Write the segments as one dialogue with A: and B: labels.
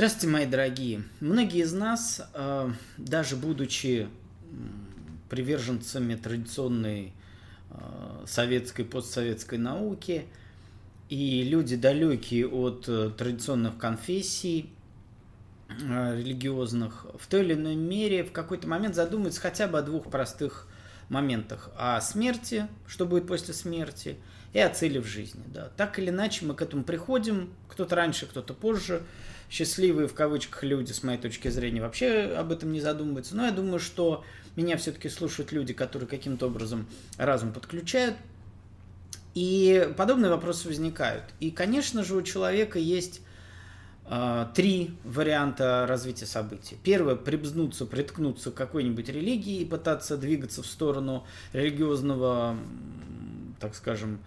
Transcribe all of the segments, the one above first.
A: Здравствуйте, мои дорогие. Многие из нас, э, даже будучи приверженцами традиционной э, советской, постсоветской науки, и люди далекие от э, традиционных конфессий религиозных, в той или иной мере в какой-то момент задумываются хотя бы о двух простых моментах. О смерти, что будет после смерти, и о цели в жизни. Да. Так или иначе мы к этому приходим, кто-то раньше, кто-то позже счастливые в кавычках люди, с моей точки зрения, вообще об этом не задумываются. Но я думаю, что меня все-таки слушают люди, которые каким-то образом разум подключают. И подобные вопросы возникают. И, конечно же, у человека есть э, три варианта развития событий. Первое – прибзнуться, приткнуться к какой-нибудь религии и пытаться двигаться в сторону религиозного, так скажем,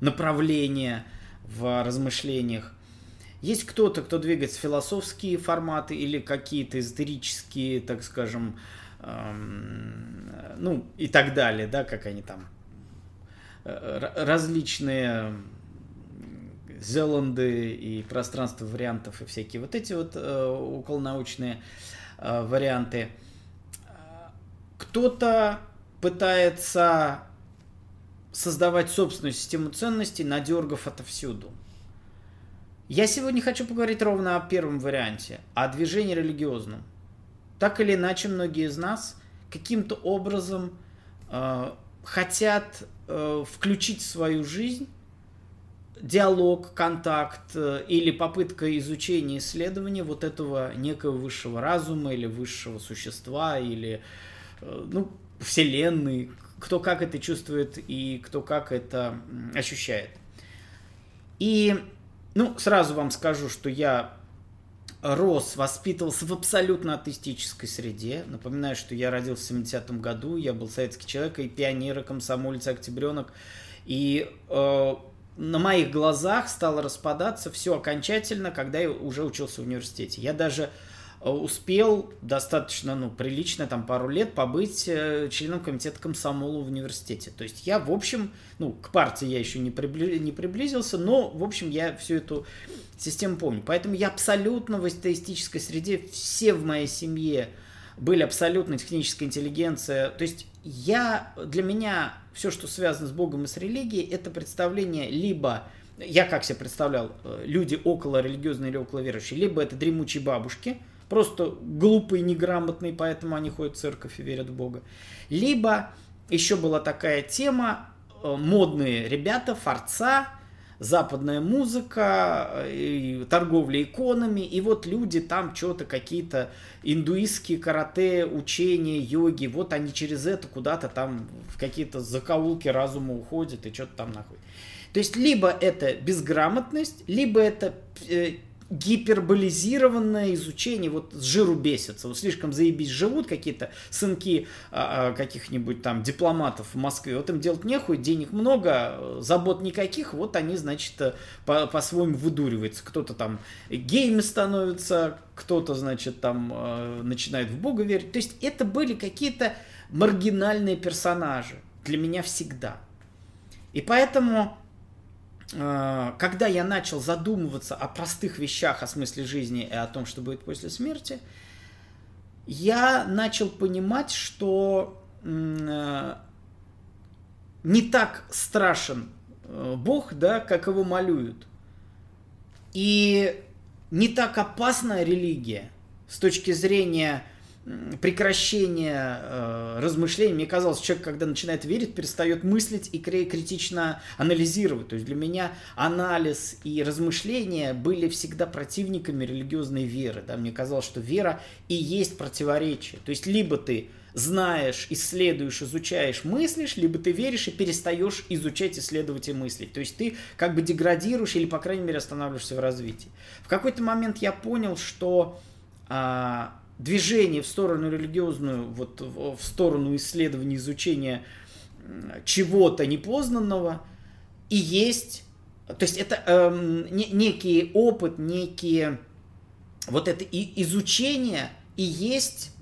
A: направления – в размышлениях. Есть кто-то, кто двигается философские форматы или какие-то эзотерические, так скажем, эм, ну и так далее, да, как они там, э, различные Зеланды и пространство вариантов и всякие вот эти вот э, околонаучные э, варианты. Кто-то пытается создавать собственную систему ценностей, надергав отовсюду. Я сегодня хочу поговорить ровно о первом варианте, о движении религиозном. Так или иначе, многие из нас каким-то образом э, хотят э, включить в свою жизнь диалог, контакт э, или попытка изучения, исследования вот этого некого высшего разума или высшего существа или э, ну, вселенной, кто как это чувствует и кто как это ощущает. И, ну, сразу вам скажу, что я рос, воспитывался в абсолютно атеистической среде. Напоминаю, что я родился в 70-м году, я был советский человек и пионер, и комсомолец, и октябренок. И э, на моих глазах стало распадаться все окончательно, когда я уже учился в университете. Я даже Э, успел достаточно, ну, прилично, там, пару лет побыть э, членом комитета комсомола в университете. То есть я, в общем, ну, к партии я еще не, прибли... не приблизился, но, в общем, я всю эту систему помню. Поэтому я абсолютно в атеистической среде, все в моей семье были абсолютно техническая интеллигенция. То есть я, для меня все, что связано с Богом и с религией, это представление либо я как себе представлял, э, люди около религиозные или около верующие, либо это дремучие бабушки – просто глупые, неграмотные, поэтому они ходят в церковь и верят в Бога. Либо еще была такая тема, э, модные ребята, форца, западная музыка, э, торговля иконами, и вот люди там что-то какие-то индуистские карате, учения, йоги, вот они через это куда-то там в какие-то закоулки разума уходят и что-то там находят. То есть либо это безграмотность, либо это э, гиперболизированное изучение, вот с жиру бесится, вот слишком заебись живут какие-то сынки а, а, каких-нибудь там дипломатов в Москве, вот им делать нехуй, денег много, забот никаких, вот они, значит, по- по-своему выдуриваются, кто-то там гейми становится, кто-то, значит, там э, начинает в Бога верить, то есть это были какие-то маргинальные персонажи для меня всегда. И поэтому Э, когда я начал задумываться о простых вещах, о смысле жизни и о том, что будет после смерти, я начал понимать, что э, не так страшен э, Бог, да, как его малюют. И не так опасна религия с точки зрения прекращение э, размышлений. Мне казалось, человек, когда начинает верить, перестает мыслить и критично анализировать. То есть для меня анализ и размышления были всегда противниками религиозной веры. Да? Мне казалось, что вера и есть противоречие. То есть либо ты знаешь, исследуешь, изучаешь, мыслишь, либо ты веришь и перестаешь изучать, исследовать и мыслить. То есть ты как бы деградируешь или, по крайней мере, останавливаешься в развитии. В какой-то момент я понял, что а, движение в сторону религиозную, вот в сторону исследования, изучения чего-то непознанного, и есть, то есть это э, не, некий опыт, некие вот это и изучение и есть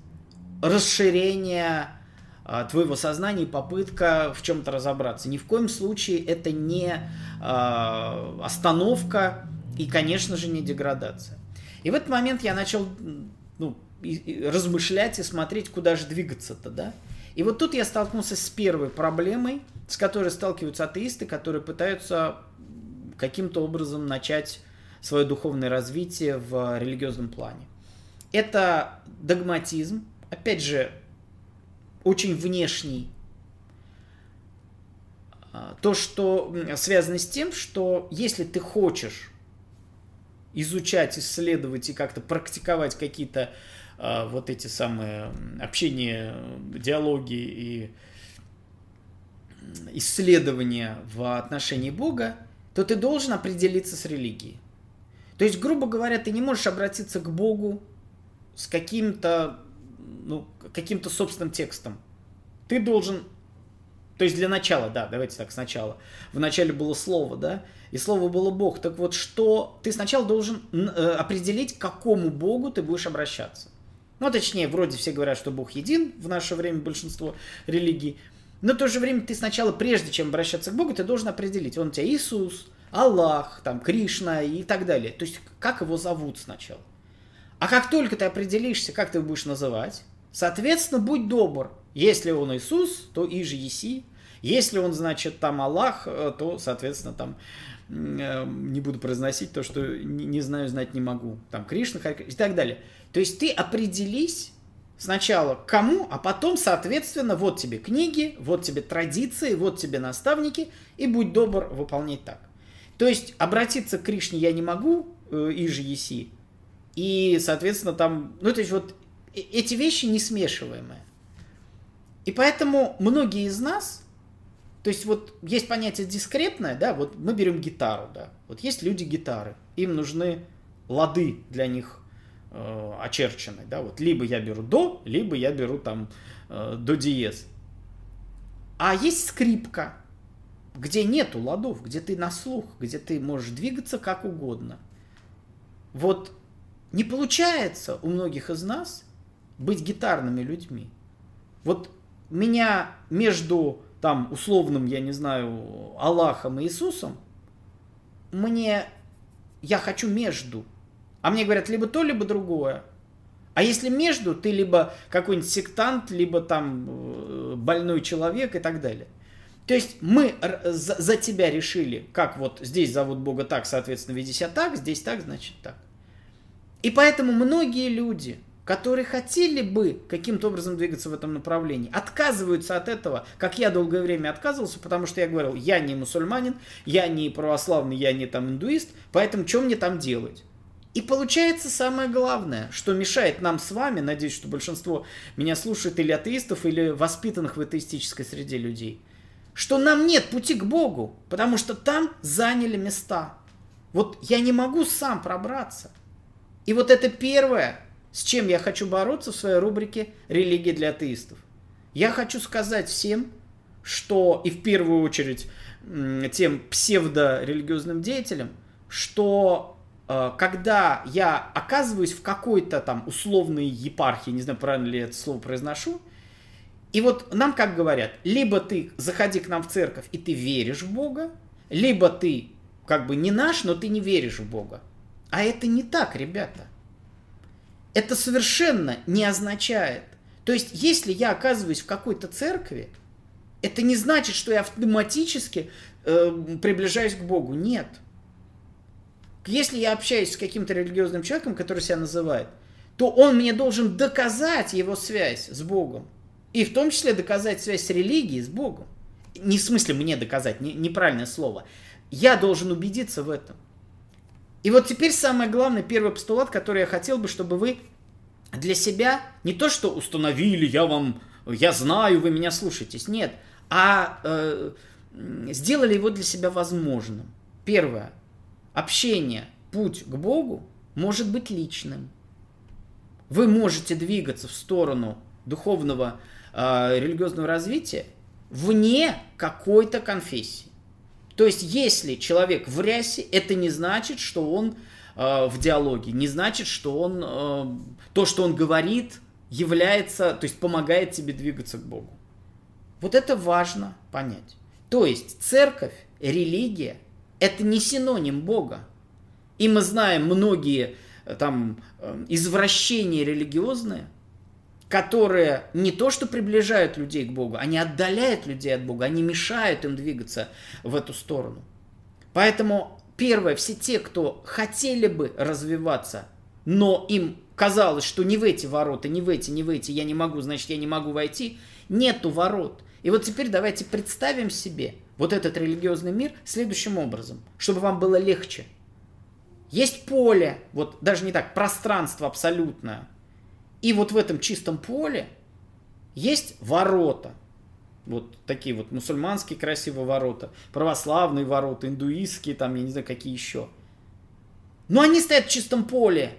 A: расширение э, твоего сознания попытка в чем-то разобраться. Ни в коем случае это не э, остановка И, конечно же, не деградация. И в этот момент я начал ну, размышлять и смотреть, куда же двигаться-то, да? И вот тут я столкнулся с первой проблемой, с которой сталкиваются атеисты, которые пытаются каким-то образом начать свое духовное развитие в религиозном плане. Это догматизм, опять же, очень внешний. А, то, что связано с тем, что если ты хочешь изучать, исследовать и как-то практиковать какие-то вот эти самые общения, диалоги и исследования в отношении Бога, то ты должен определиться с религией. То есть, грубо говоря, ты не можешь обратиться к Богу с каким-то ну, каким-то собственным текстом. Ты должен то есть для начала, да, давайте так сначала. В начале было слово, да, и слово было Бог. Так вот, что ты сначала должен э, определить, к какому Богу ты будешь обращаться. Ну, точнее, вроде все говорят, что Бог един в наше время большинство религий. Но в то же время ты сначала, прежде чем обращаться к Богу, ты должен определить, он у тебя Иисус, Аллах, там, Кришна и так далее. То есть, как его зовут сначала. А как только ты определишься, как ты его будешь называть, соответственно, будь добр. Если он Иисус, то и же еси. Если он, значит, там Аллах, э, то, соответственно, там не буду произносить то, что не знаю, знать не могу. Там Кришна и так далее. То есть ты определись сначала кому, а потом, соответственно, вот тебе книги, вот тебе традиции, вот тебе наставники, и будь добр выполнять так. То есть обратиться к Кришне я не могу, э, и же еси, и, соответственно, там, ну, то есть вот э, эти вещи не смешиваемые. И поэтому многие из нас, то есть вот есть понятие дискретное, да, вот мы берем гитару, да, вот есть люди гитары, им нужны лады для них э, очерчены, да, вот либо я беру до, либо я беру там э, до диез. А есть скрипка, где нету ладов, где ты на слух, где ты можешь двигаться как угодно. Вот не получается у многих из нас быть гитарными людьми. Вот меня между там условным, я не знаю, Аллахом и Иисусом, мне, я хочу между. А мне говорят, либо то, либо другое. А если между, ты либо какой-нибудь сектант, либо там э, больной человек и так далее. То есть мы за, тебя решили, как вот здесь зовут Бога так, соответственно, веди себя так, здесь так, значит так. И поэтому многие люди, которые хотели бы каким-то образом двигаться в этом направлении, отказываются от этого, как я долгое время отказывался, потому что я говорил, я не мусульманин, я не православный, я не там индуист, поэтому что мне там делать? И получается самое главное, что мешает нам с вами, надеюсь, что большинство меня слушает или атеистов, или воспитанных в атеистической среде людей, что нам нет пути к Богу, потому что там заняли места. Вот я не могу сам пробраться. И вот это первое, с чем я хочу бороться в своей рубрике «Религия для атеистов». Я хочу сказать всем, что, и в первую очередь тем псевдорелигиозным деятелям, что э, когда я оказываюсь в какой-то там условной епархии, не знаю, правильно ли это слово произношу, и вот нам как говорят, либо ты заходи к нам в церковь, и ты веришь в Бога, либо ты как бы не наш, но ты не веришь в Бога. А это не так, ребята. Это совершенно не означает. То есть, если я оказываюсь в какой-то церкви, это не значит, что я автоматически э, приближаюсь к Богу. Нет. Если я общаюсь с каким-то религиозным человеком, который себя называет, то он мне должен доказать его связь с Богом. И в том числе доказать связь с религией, с Богом. Не в смысле мне доказать, не, неправильное слово. Я должен убедиться в этом. И вот теперь самое главное, первый постулат, который я хотел бы, чтобы вы для себя не то, что установили, я вам, я знаю, вы меня слушаетесь, нет, а э, сделали его для себя возможным. Первое. Общение, путь к Богу может быть личным. Вы можете двигаться в сторону духовного э, религиозного развития вне какой-то конфессии. То есть, если человек в рясе, это не значит, что он э, в диалоге, не значит, что он э, то, что он говорит, является, то есть помогает тебе двигаться к Богу. Вот это важно понять. То есть церковь, религия – это не синоним Бога. И мы знаем многие э, там э, извращения религиозные, которые не то что приближают людей к Богу, они отдаляют людей от Бога, они мешают им двигаться в эту сторону. Поэтому первое, все те, кто хотели бы развиваться, но им казалось, что не в эти ворота, не в эти, не в эти, я не могу, значит, я не могу войти, нету ворот. И вот теперь давайте представим себе вот этот религиозный мир следующим образом, чтобы вам было легче. Есть поле, вот даже не так, пространство абсолютное. И вот в этом чистом поле есть ворота. Вот такие вот мусульманские красивые ворота, православные ворота, индуистские, там, я не знаю, какие еще. Но они стоят в чистом поле.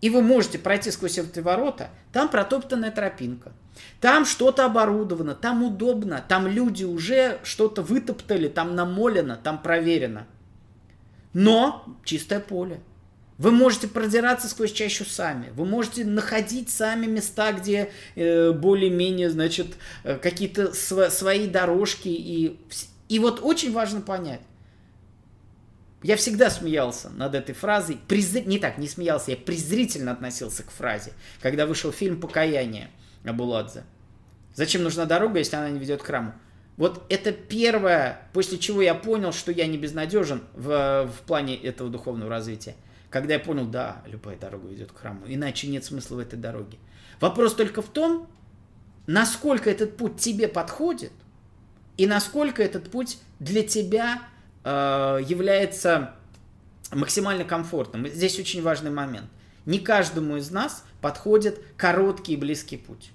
A: И вы можете пройти сквозь эти ворота, там протоптанная тропинка. Там что-то оборудовано, там удобно, там люди уже что-то вытоптали, там намолено, там проверено. Но чистое поле. Вы можете продираться сквозь чащу сами. Вы можете находить сами места, где э, более-менее, значит, э, какие-то св- свои дорожки. И, и вот очень важно понять. Я всегда смеялся над этой фразой. Презр... Не так, не смеялся, я презрительно относился к фразе, когда вышел фильм «Покаяние» Абуладзе. Зачем нужна дорога, если она не ведет к храму? Вот это первое, после чего я понял, что я не безнадежен в, в плане этого духовного развития. Когда я понял, да, любая дорога ведет к храму, иначе нет смысла в этой дороге. Вопрос только в том, насколько этот путь тебе подходит, и насколько этот путь для тебя э, является максимально комфортным. Здесь очень важный момент. Не каждому из нас подходит короткий и близкий путь.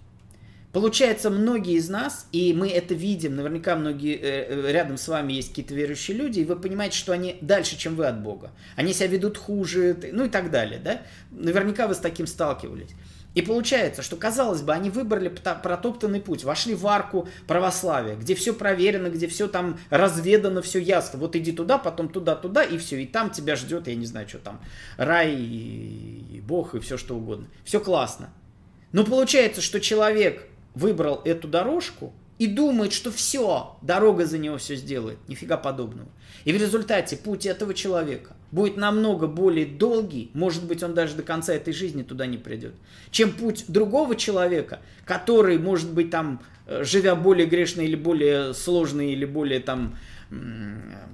A: Получается, многие из нас, и мы это видим, наверняка многие э, э, рядом с вами есть какие-то верующие люди, и вы понимаете, что они дальше, чем вы от Бога. Они себя ведут хуже, ну и так далее, да? Наверняка вы с таким сталкивались. И получается, что, казалось бы, они выбрали протоптанный путь, вошли в арку православия, где все проверено, где все там разведано, все ясно. Вот иди туда, потом туда, туда, и все. И там тебя ждет, я не знаю, что там, рай, и Бог, и все что угодно. Все классно. Но получается, что человек выбрал эту дорожку и думает, что все, дорога за него все сделает. Нифига подобного. И в результате путь этого человека будет намного более долгий, может быть, он даже до конца этой жизни туда не придет, чем путь другого человека, который, может быть, там, э, живя более грешно или более сложной, или более там,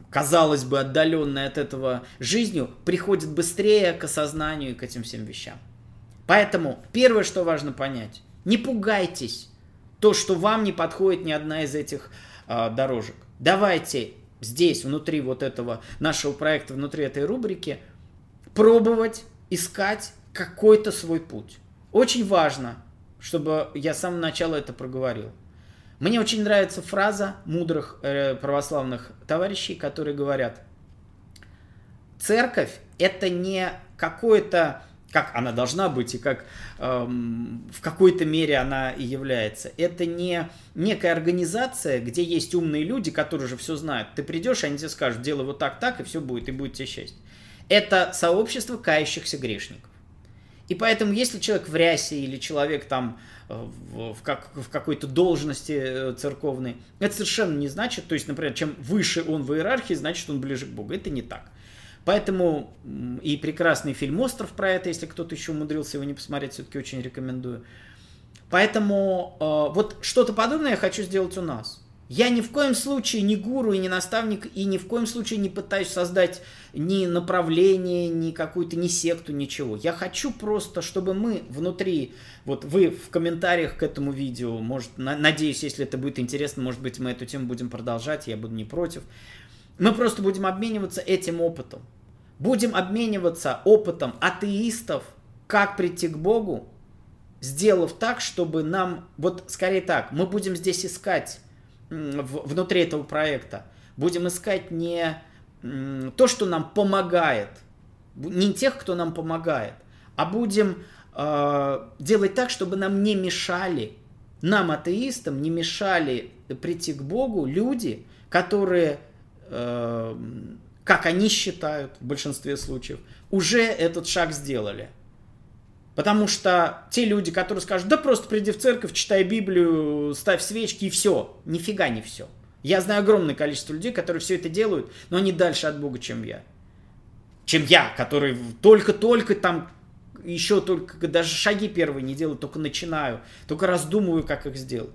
A: казалось бы, отдаленной от этого жизнью, приходит быстрее к осознанию и к этим всем вещам. Поэтому первое, что важно понять, не пугайтесь то, что вам не подходит ни одна из этих э, дорожек. Давайте здесь, внутри вот этого нашего проекта, внутри этой рубрики, пробовать искать какой-то свой путь. Очень важно, чтобы я с самого начала это проговорил. Мне очень нравится фраза мудрых э, православных товарищей, которые говорят, церковь это не какое-то как она должна быть и как эм, в какой-то мере она и является. Это не некая организация, где есть умные люди, которые уже все знают. Ты придешь, они тебе скажут, делай вот так, так, и все будет, и будет тебе счастье. Это сообщество кающихся грешников. И поэтому, если человек в рясе или человек там э, в, в, как, в какой-то должности э, церковной, это совершенно не значит, то есть, например, чем выше он в иерархии, значит, он ближе к Богу. Это не так. Поэтому и прекрасный фильм «Остров» про это, если кто-то еще умудрился его не посмотреть, все-таки очень рекомендую. Поэтому э, вот что-то подобное я хочу сделать у нас. Я ни в коем случае не гуру и не наставник, и ни в коем случае не пытаюсь создать ни направление, ни какую-то, ни секту, ничего. Я хочу просто, чтобы мы внутри, вот вы в комментариях к этому видео, может, на, надеюсь, если это будет интересно, может быть, мы эту тему будем продолжать, я буду не против. Мы просто будем обмениваться этим опытом. Будем обмениваться опытом атеистов, как прийти к Богу, сделав так, чтобы нам, вот скорее так, мы будем здесь искать внутри этого проекта, будем искать не то, что нам помогает, не тех, кто нам помогает, а будем э, делать так, чтобы нам не мешали, нам, атеистам, не мешали прийти к Богу люди, которые как они считают в большинстве случаев, уже этот шаг сделали. Потому что те люди, которые скажут, да просто приди в церковь, читай Библию, ставь свечки и все. Нифига не все. Я знаю огромное количество людей, которые все это делают, но они дальше от Бога, чем я. чем я, который только-только там еще только даже шаги первые не делаю, только начинаю, только раздумываю, как их сделать.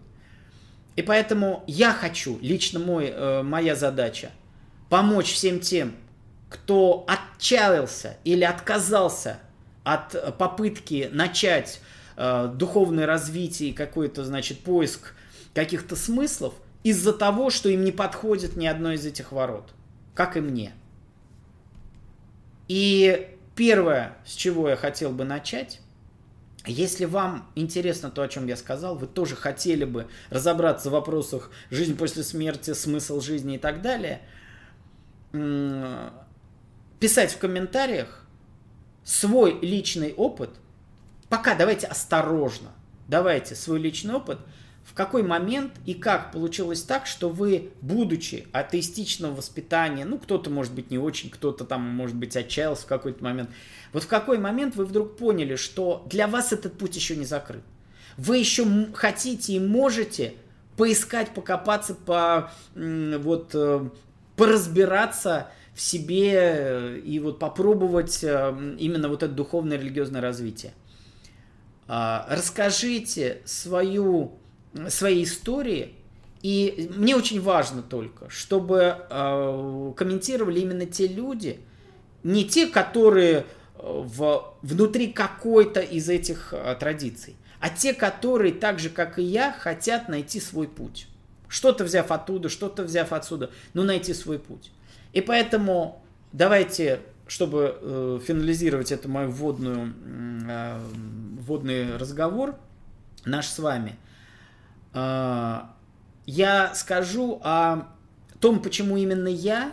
A: И поэтому я хочу, лично мой, э, моя задача, помочь всем тем, кто отчаялся или отказался от попытки начать э, духовное развитие и какой-то, значит, поиск каких-то смыслов из-за того, что им не подходит ни одно из этих ворот, как и мне. И первое, с чего я хотел бы начать, если вам интересно то, о чем я сказал, вы тоже хотели бы разобраться в вопросах жизнь после смерти, смысл жизни и так далее, писать в комментариях свой личный опыт. Пока давайте осторожно. Давайте свой личный опыт – в какой момент и как получилось так, что вы, будучи атеистичного воспитания, ну, кто-то, может быть, не очень, кто-то там, может быть, отчаялся в какой-то момент, вот в какой момент вы вдруг поняли, что для вас этот путь еще не закрыт. Вы еще хотите и можете поискать, покопаться, по, вот, э, поразбираться в себе э, и вот попробовать э, именно вот это духовное религиозное развитие. А, расскажите свою своей истории. И мне очень важно только, чтобы э, комментировали именно те люди, не те, которые в, внутри какой-то из этих традиций, а те, которые так же, как и я, хотят найти свой путь. Что-то взяв оттуда, что-то взяв отсюда, но найти свой путь. И поэтому давайте, чтобы э, финализировать эту мою вводную, э, вводный разговор наш с вами – а, я скажу о том, почему именно я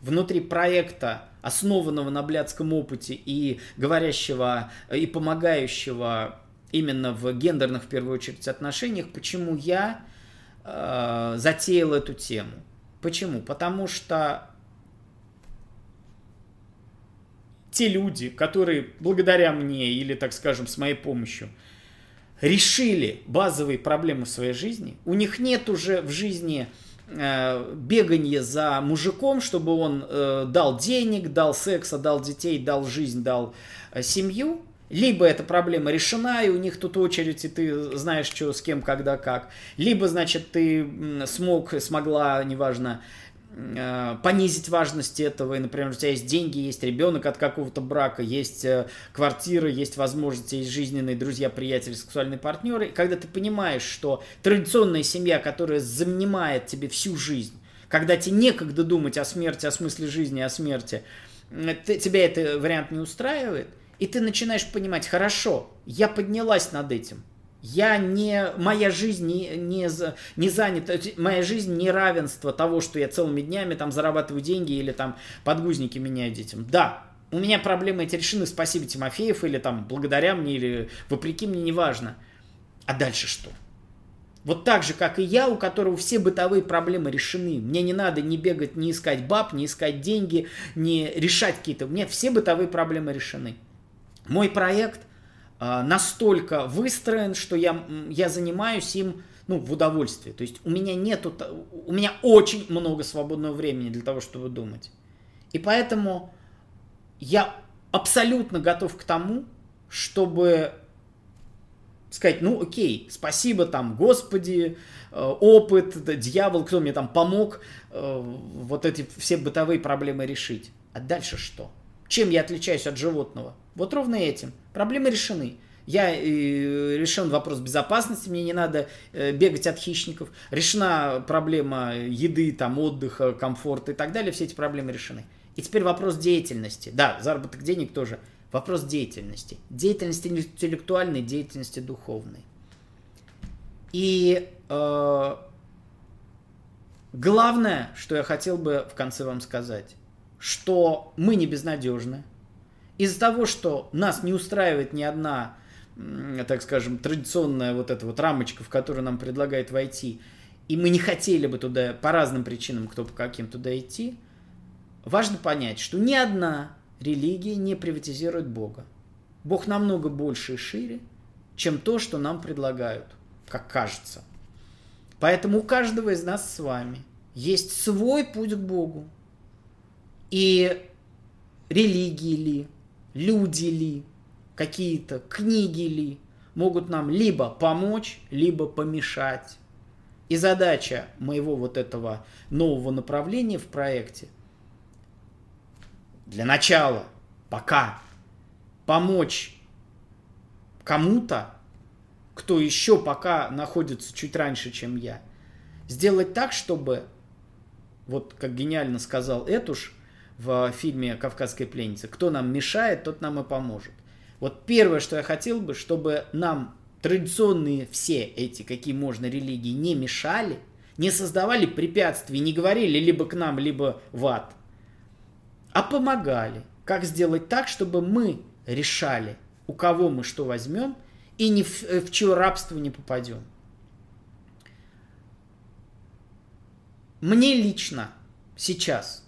A: внутри проекта, основанного на блядском опыте и говорящего и помогающего именно в гендерных, в первую очередь, отношениях, почему я э, затеял эту тему. Почему? Потому что те люди, которые благодаря мне или, так скажем, с моей помощью решили базовые проблемы в своей жизни, у них нет уже в жизни э, бегание за мужиком, чтобы он э, дал денег, дал секса, дал детей, дал жизнь, дал э, семью, либо эта проблема решена, и у них тут очередь, и ты знаешь, что, с кем, когда, как. Либо, значит, ты смог, смогла, неважно, Э, понизить важность этого, и, например, у тебя есть деньги, есть ребенок от какого-то брака, есть э, квартира, есть возможности, есть жизненные друзья, приятели, сексуальные партнеры, и когда ты понимаешь, что традиционная семья, которая занимает тебе всю жизнь, когда тебе некогда думать о смерти, о смысле жизни, о смерти, ты, тебя этот вариант не устраивает, и ты начинаешь понимать, хорошо, я поднялась над этим, я не, моя жизнь не, не, не занята, моя жизнь не равенство того, что я целыми днями там зарабатываю деньги или там подгузники меняю детям. Да, у меня проблемы эти решены, спасибо Тимофеев, или там благодаря мне, или вопреки мне, неважно. А дальше что? Вот так же, как и я, у которого все бытовые проблемы решены. Мне не надо не бегать, не искать баб, не искать деньги, не решать какие-то. У меня все бытовые проблемы решены. Мой проект а, настолько выстроен, что я, я занимаюсь им ну, в удовольствие. То есть у меня нету, у меня очень много свободного времени для того, чтобы думать. И поэтому я абсолютно готов к тому, чтобы сказать, ну окей, спасибо там, Господи, э, опыт, дьявол, кто мне там помог э, вот эти все бытовые проблемы решить. А дальше что? Чем я отличаюсь от животного? Вот ровно этим. Проблемы решены. Я э, решен вопрос безопасности, мне не надо э, бегать от хищников. Решена проблема еды, там, отдыха, комфорта и так далее. Все эти проблемы решены. И теперь вопрос деятельности. Да, заработок денег тоже. Вопрос деятельности. Деятельности интеллектуальной, деятельности духовной. И э, главное, что я хотел бы в конце вам сказать, что мы не безнадежны, из-за того, что нас не устраивает ни одна, так скажем, традиционная вот эта вот рамочка, в которую нам предлагает войти, и мы не хотели бы туда по разным причинам, кто по каким туда идти, важно понять, что ни одна религия не приватизирует Бога. Бог намного больше и шире, чем то, что нам предлагают, как кажется. Поэтому у каждого из нас с вами есть свой путь к Богу. И религии ли, люди ли, какие-то книги ли могут нам либо помочь, либо помешать. И задача моего вот этого нового направления в проекте для начала, пока, помочь кому-то, кто еще пока находится чуть раньше, чем я, сделать так, чтобы, вот как гениально сказал Этуш в фильме «Кавказская пленница», кто нам мешает, тот нам и поможет. Вот первое, что я хотел бы, чтобы нам традиционные все эти, какие можно религии, не мешали, не создавали препятствий, не говорили либо к нам, либо в ад, а помогали. Как сделать так, чтобы мы решали, у кого мы что возьмем, и ни в, в чье рабство не попадем. Мне лично сейчас,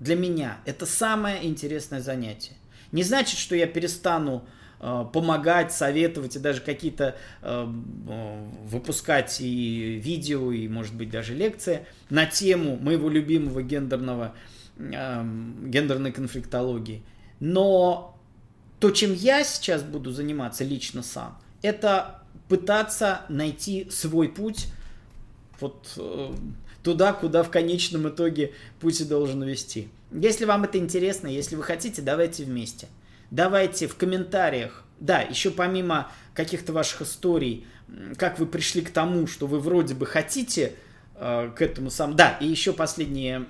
A: для меня, это самое интересное занятие. Не значит, что я перестану э, помогать, советовать и даже какие-то э, э, выпускать и видео, и, может быть, даже лекции на тему моего любимого гендерного, э, гендерной конфликтологии. Но то, чем я сейчас буду заниматься лично сам, это пытаться найти свой путь вот э, туда, куда в конечном итоге путь должен вести. Если вам это интересно, если вы хотите, давайте вместе. Давайте в комментариях, да, еще помимо каких-то ваших историй, как вы пришли к тому, что вы вроде бы хотите э, к этому сам. Да, и еще последнее,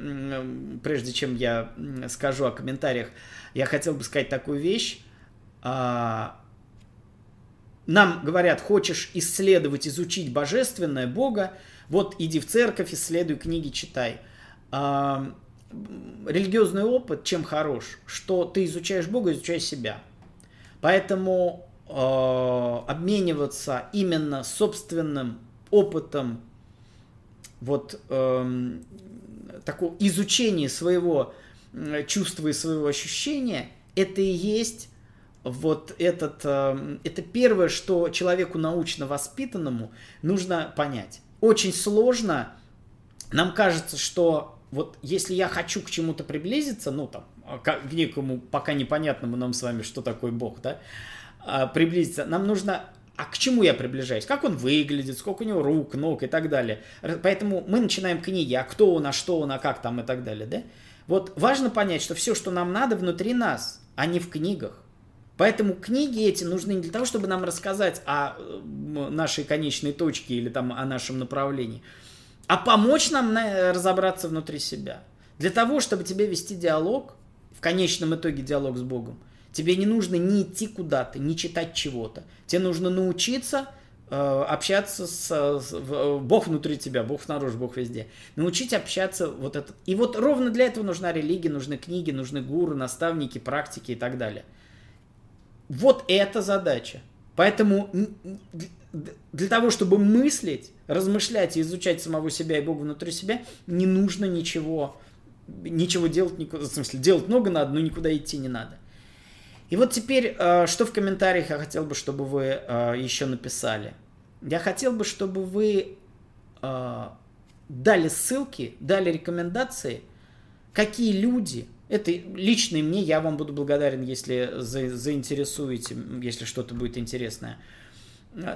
A: прежде чем я скажу о комментариях, я хотел бы сказать такую вещь. А, нам говорят, хочешь исследовать, изучить божественное Бога, вот иди в церковь, исследуй книги, читай. А, религиозный опыт чем хорош? Что ты изучаешь Бога, изучаешь себя. Поэтому э, обмениваться именно собственным опытом вот э, такого изучения своего чувства и своего ощущения, это и есть вот этот, э, это первое, что человеку научно воспитанному нужно понять очень сложно. Нам кажется, что вот если я хочу к чему-то приблизиться, ну там, к некому пока непонятному нам с вами, что такое Бог, да, а, приблизиться, нам нужно а к чему я приближаюсь? Как он выглядит, сколько у него рук, ног и так далее. Поэтому мы начинаем книги, а кто он, а что он, а как там и так далее, да? Вот важно понять, что все, что нам надо, внутри нас, а не в книгах. Поэтому книги эти нужны не для того, чтобы нам рассказать о нашей конечной точке или там о нашем направлении, а помочь нам разобраться внутри себя. Для того, чтобы тебе вести диалог, в конечном итоге диалог с Богом, тебе не нужно ни идти куда-то, ни читать чего-то. Тебе нужно научиться э, общаться с, с Бог внутри тебя, Бог снаружи, Бог везде. Научить общаться вот это. И вот ровно для этого нужна религия, нужны книги, нужны гуру, наставники, практики и так далее. Вот это задача. Поэтому для того, чтобы мыслить, размышлять и изучать самого себя и Бога внутри себя, не нужно ничего, ничего делать, никуда, в смысле, делать много надо, но никуда идти не надо. И вот теперь, э, что в комментариях я хотел бы, чтобы вы э, еще написали. Я хотел бы, чтобы вы э, дали ссылки, дали рекомендации, какие люди это лично мне, я вам буду благодарен, если за, заинтересуете, если что-то будет интересное.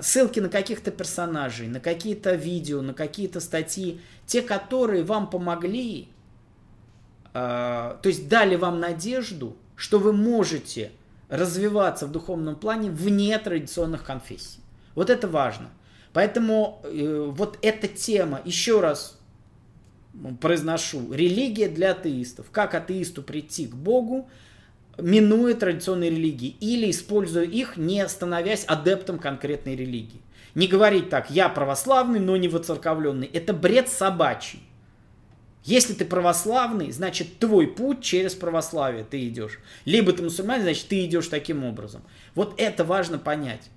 A: Ссылки на каких-то персонажей, на какие-то видео, на какие-то статьи, те, которые вам помогли, э, то есть дали вам надежду, что вы можете развиваться в духовном плане вне традиционных конфессий. Вот это важно. Поэтому э, вот эта тема, еще раз произношу, религия для атеистов. Как атеисту прийти к Богу, минуя традиционные религии или используя их, не становясь адептом конкретной религии. Не говорить так, я православный, но не воцерковленный. Это бред собачий. Если ты православный, значит твой путь через православие ты идешь. Либо ты мусульманин, значит ты идешь таким образом. Вот это важно понять.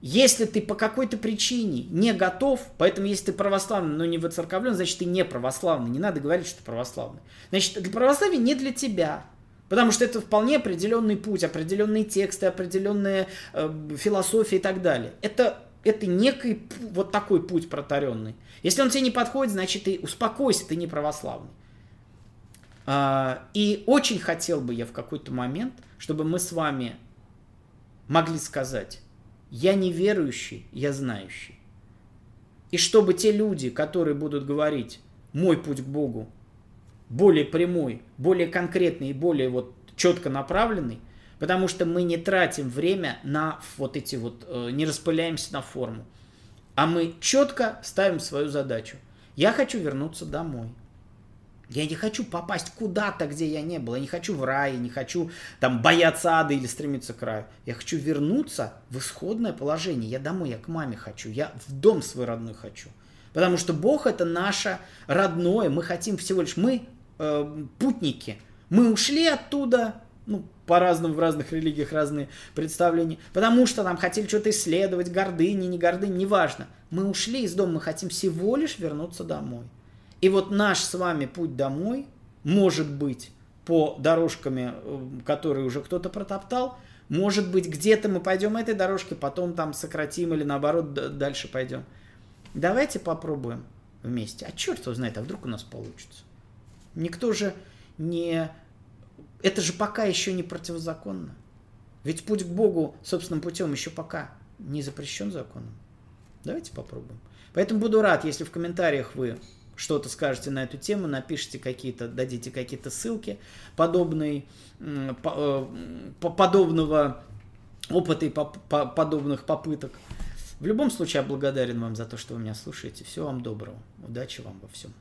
A: Если ты по какой-то причине не готов, поэтому если ты православный, но не воцерковлен, значит ты не православный. Не надо говорить, что ты православный. Значит, для православия не для тебя. Потому что это вполне определенный путь, определенные тексты, определенная э, философия и так далее. Это, это некий вот такой путь протаренный. Если он тебе не подходит, значит ты успокойся, ты не православный. А, и очень хотел бы я в какой-то момент, чтобы мы с вами могли сказать, я не верующий, я знающий. И чтобы те люди, которые будут говорить, мой путь к Богу более прямой, более конкретный и более вот четко направленный, потому что мы не тратим время на вот эти вот, э, не распыляемся на форму, а мы четко ставим свою задачу. Я хочу вернуться домой. Я не хочу попасть куда-то, где я не был. Я не хочу в рай, я не хочу там бояться ада или стремиться к раю. Я хочу вернуться в исходное положение. Я домой, я к маме хочу, я в дом свой родной хочу. Потому что Бог это наше родное. Мы хотим всего лишь, мы э, путники. Мы ушли оттуда, ну, по-разному в разных религиях разные представления, потому что там хотели что-то исследовать, гордыни, не гордыни, неважно. Мы ушли из дома, мы хотим всего лишь вернуться домой. И вот наш с вами путь домой может быть по дорожками, э, которые уже кто-то протоптал, может быть, где-то мы пойдем этой дорожкой, потом там сократим или наоборот дальше пойдем. Давайте попробуем вместе. А черт его знает, а вдруг у нас получится. Никто же не... Это же пока еще не противозаконно. Ведь путь к Богу собственным путем еще пока не запрещен законом. Давайте попробуем. Поэтому буду рад, если в комментариях вы что-то скажете на эту тему, напишите какие-то, дадите какие-то ссылки подобной, э, подобного опыта и подобных попыток. В любом случае, я благодарен вам за то, что вы меня слушаете. Всего вам доброго. Удачи вам во всем.